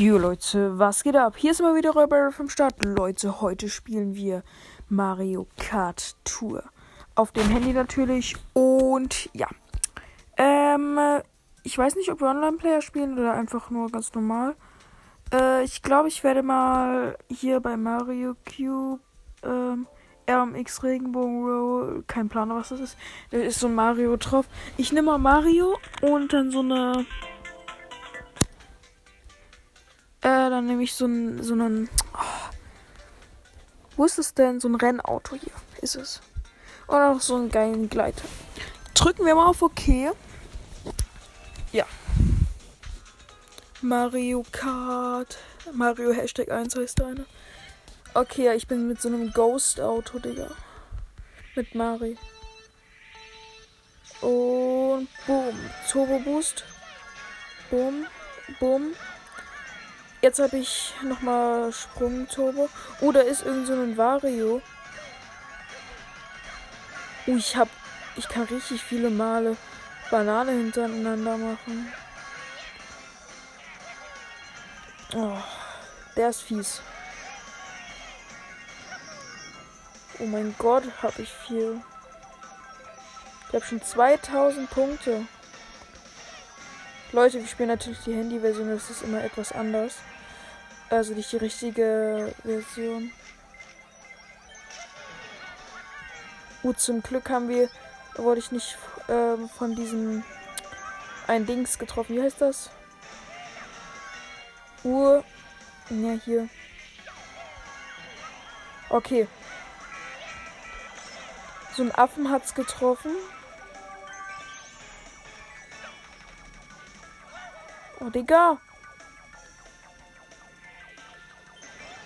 Jo Leute, was geht ab? Hier ist mal wieder Räuber vom Start. Leute, heute spielen wir Mario Kart Tour. Auf dem Handy natürlich. Und ja. Ähm, ich weiß nicht, ob wir Online-Player spielen oder einfach nur ganz normal. Äh, ich glaube, ich werde mal hier bei Mario Cube, ähm, RMX Regenbogen Roll, kein Plan, was das ist. Da ist so ein Mario drauf. Ich nehme mal Mario und dann so eine dann nehme ich so einen, so einen. Oh. Wo ist es denn? So ein Rennauto hier. Ist es. Und auch so einen geilen Gleiter. Drücken wir mal auf OK. Ja. Mario Kart. Mario Hashtag 1 heißt eine. Okay, ja, ich bin mit so einem Ghost-Auto, Digga. Mit Mario. Und boom. Turbo Boost. Boom. Boom. Jetzt habe ich nochmal Sprungturbo. Oh, da ist irgend so ein Vario. Oh, ich hab. Ich kann richtig viele Male Banane hintereinander machen. Oh, der ist fies. Oh mein Gott, habe ich viel. Ich habe schon 2000 Punkte. Leute, wir spielen natürlich die Handy-Version, das ist immer etwas anders. Also nicht die richtige Version. Gut, zum Glück haben wir, wurde ich nicht ähm, von diesem ein Dings getroffen. Wie heißt das? Uhr. Ja, hier. Okay. So ein Affen hat's getroffen. Oh, Digga.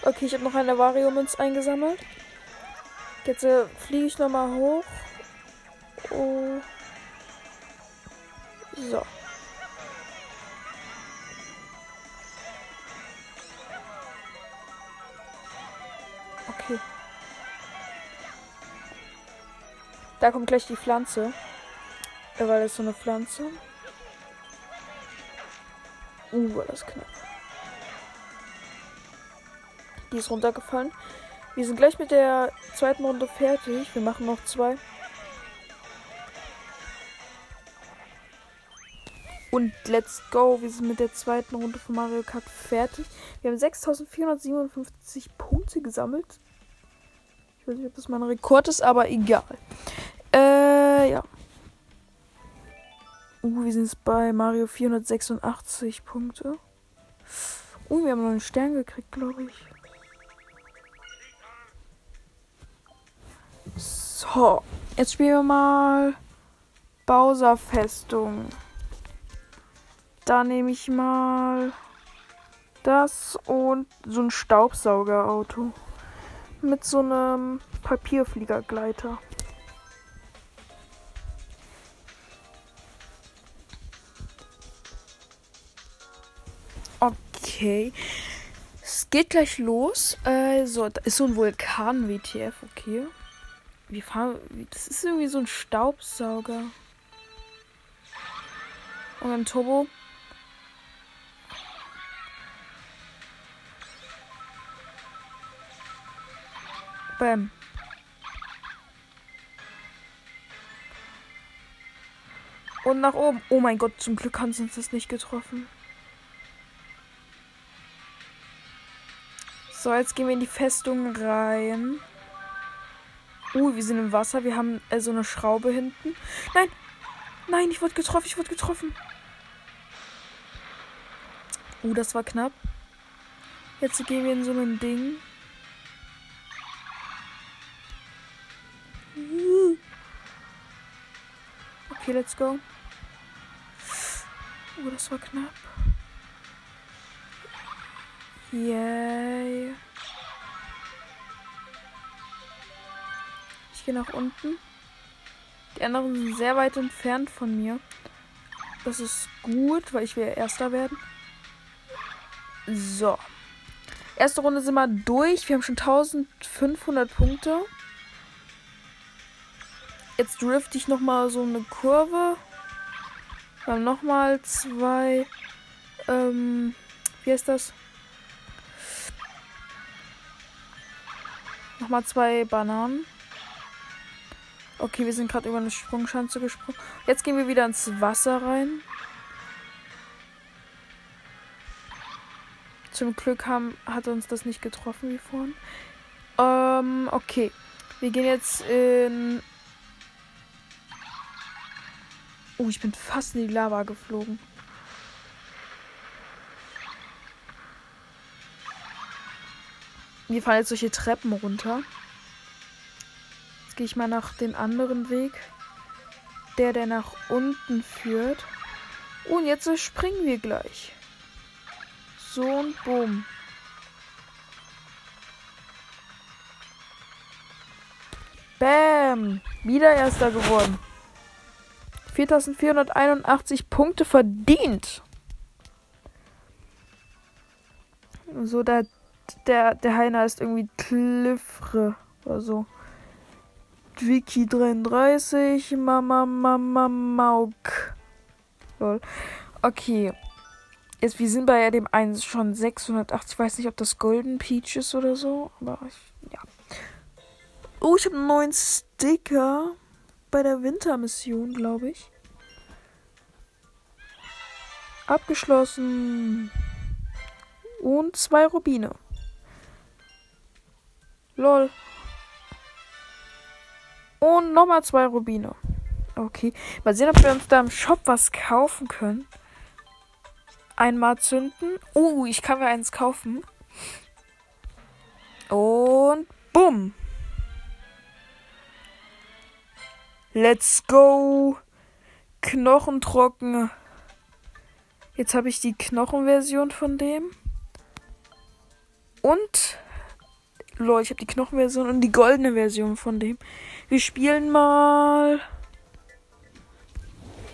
Okay, ich habe noch eine Vario-Münz eingesammelt. Jetzt äh, fliege ich nochmal hoch. Oh. So. Okay. Da kommt gleich die Pflanze. Weil das so eine Pflanze. Uh, war das knapp. Die ist runtergefallen. Wir sind gleich mit der zweiten Runde fertig. Wir machen noch zwei. Und let's go. Wir sind mit der zweiten Runde von Mario Kart fertig. Wir haben 6457 Punkte gesammelt. Ich weiß nicht, ob das mein Rekord ist, aber egal. Äh, ja. Uh, wir sind jetzt bei Mario 486 Punkte. Uh, wir haben noch einen Stern gekriegt, glaube ich. So, jetzt spielen wir mal Bowser Festung. Da nehme ich mal das und so ein Staubsaugerauto mit so einem Papierfliegergleiter. Okay. Es geht gleich los. Also, da ist so ein Vulkan-WTF, okay. Wir fahren. Das ist irgendwie so ein Staubsauger. Und ein Turbo. Bam. Und nach oben. Oh mein Gott, zum Glück haben sie uns das nicht getroffen. So, jetzt gehen wir in die Festung rein. Uh, wir sind im Wasser. Wir haben äh, so eine Schraube hinten. Nein! Nein, ich wurde getroffen. Ich wurde getroffen. Uh, das war knapp. Jetzt gehen wir in so ein Ding. Okay, let's go. Uh, das war knapp. Yay. Ich gehe nach unten. Die anderen sind sehr weit entfernt von mir. Das ist gut, weil ich will Erster werden. So. Erste Runde sind wir durch. Wir haben schon 1500 Punkte. Jetzt drift ich nochmal so eine Kurve. Haben nochmal zwei ähm, Wie heißt das? Nochmal zwei Bananen. Okay, wir sind gerade über eine Sprungschanze gesprungen. Jetzt gehen wir wieder ins Wasser rein. Zum Glück haben, hat uns das nicht getroffen wie vorhin. Ähm, okay. Wir gehen jetzt in. Oh, ich bin fast in die Lava geflogen. Wir fahren jetzt solche Treppen runter. Jetzt gehe ich mal nach dem anderen Weg. Der, der nach unten führt. Und jetzt springen wir gleich. So und bumm. Bam! Wieder erster geworden. 4481 Punkte verdient. So, der, der, der Heiner ist irgendwie Cliffre oder so. Wiki 33, Mama Mama Mauk. Lol. Okay. Jetzt, wir sind bei dem einen schon 680. Ich weiß nicht, ob das Golden Peach ist oder so. Aber ich, ja. Oh, ich habe einen neuen Sticker bei der Wintermission, glaube ich. Abgeschlossen. Und zwei Rubine. Lol. Und nochmal zwei Rubine. Okay. Mal sehen, ob wir uns da im Shop was kaufen können. Einmal zünden. Oh, ich kann mir eins kaufen. Und bumm. Let's go. Knochentrocken. Jetzt habe ich die Knochenversion von dem. Und. Lol, ich habe die Knochenversion und die goldene Version von dem. Wir spielen mal.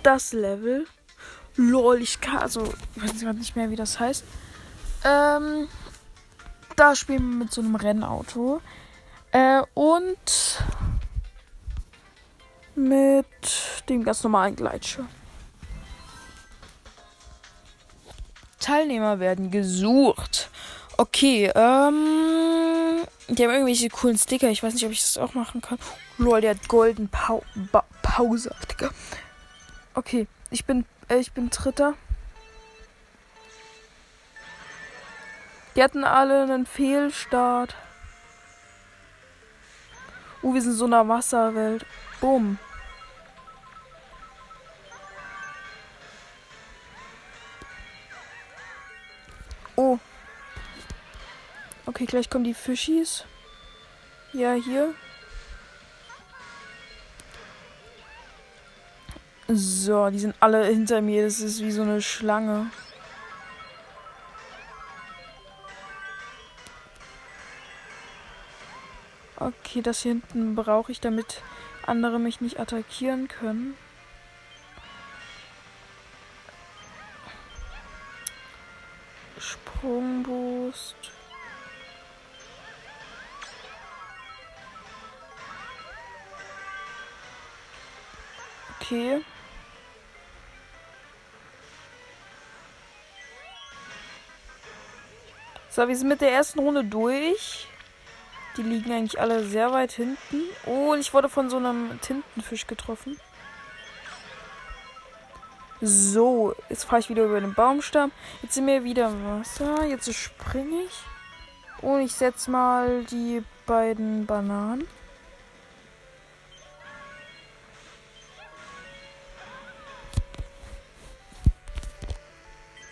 Das Level. Lol, ich kann. Also, ich weiß gerade nicht mehr, wie das heißt. Ähm. Da spielen wir mit so einem Rennauto. Äh, und mit dem ganz normalen Gleitschirm. Teilnehmer werden gesucht. Okay, ähm. Die haben irgendwelche coolen Sticker. Ich weiß nicht, ob ich das auch machen kann. Lol, der hat Golden Pau ba Pause. Digga. Okay, ich bin, äh, ich bin Dritter. Die hatten alle einen Fehlstart. Uh, wir sind in so einer Wasserwelt. Bumm. Okay, gleich kommen die Fischis. Ja, hier. So, die sind alle hinter mir. Das ist wie so eine Schlange. Okay, das hier hinten brauche ich, damit andere mich nicht attackieren können. Sprungboost. Okay. So, wir sind mit der ersten Runde durch. Die liegen eigentlich alle sehr weit hinten. Oh, ich wurde von so einem Tintenfisch getroffen. So, jetzt fahre ich wieder über den Baumstamm. Jetzt sind wir wieder im Wasser. Jetzt springe ich. Und ich setze mal die beiden Bananen.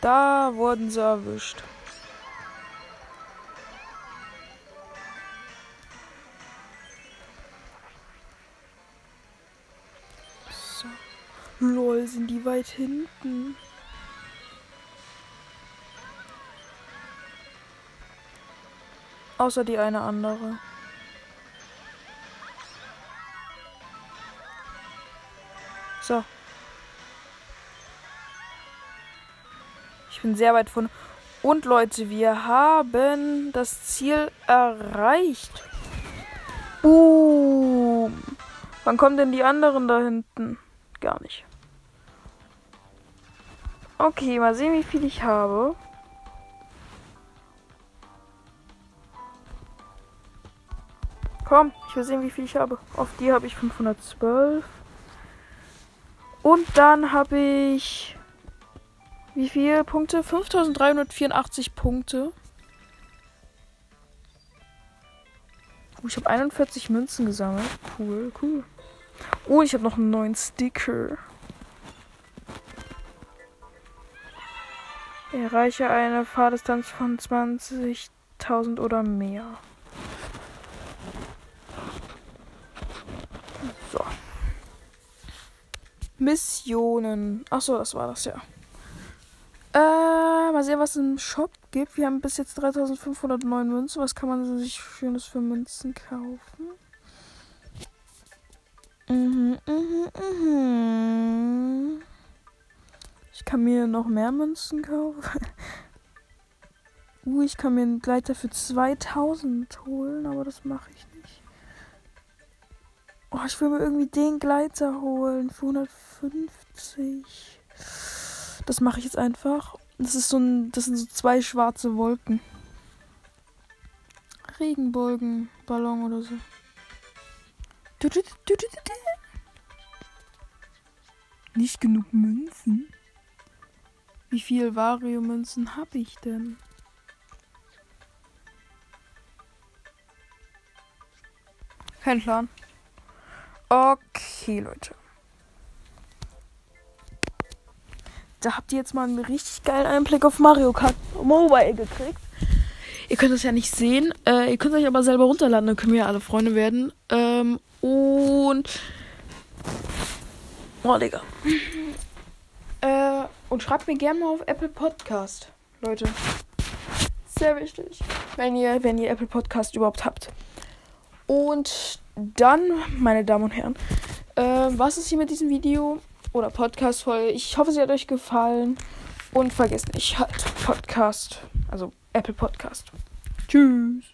Da wurden sie erwischt. Lol, sind die weit hinten. Außer die eine andere. So. Ich bin sehr weit von. Und Leute, wir haben das Ziel erreicht. Boom. Wann kommen denn die anderen da hinten? Gar nicht. Okay, mal sehen, wie viel ich habe. Komm, ich will sehen, wie viel ich habe. Auf die habe ich 512. Und dann habe ich wie viele Punkte? 5384 Punkte. Oh, ich habe 41 Münzen gesammelt. Cool, cool. Oh, ich habe noch einen neuen Sticker. Erreiche eine Fahrdistanz von 20.000 oder mehr. So. Missionen. Achso, das war das ja. Äh, mal sehen, was es im Shop gibt. Wir haben bis jetzt 3509 Münzen. Was kann man sich Schönes für Münzen kaufen? Mhm, mhm, mhm. Ich kann mir noch mehr Münzen kaufen. uh, ich kann mir einen Gleiter für 2000 holen, aber das mache ich nicht. Oh, ich will mir irgendwie den Gleiter holen für 150. Das mache ich jetzt einfach. Das ist so ein, das sind so zwei schwarze Wolken. Regenbogenballon oder so. Nicht genug Münzen. Wie viel Vario-Münzen habe ich denn? Kein Plan. Okay, Leute. Da habt ihr jetzt mal einen richtig geilen Einblick auf Mario Kart Mobile gekriegt. Ihr könnt es ja nicht sehen. Äh, ihr könnt euch aber selber runterladen, dann können wir ja alle Freunde werden. Ähm, und. Oh, Digga. Äh, und schreibt mir gerne mal auf Apple Podcast, Leute. Sehr wichtig. Wenn ihr, wenn ihr Apple Podcast überhaupt habt. Und dann, meine Damen und Herren, äh, was ist hier mit diesem Video oder Podcast-Folge? Ich hoffe, sie hat euch gefallen. Und vergesst nicht, halt Podcast, also Apple Podcast. Tschüss.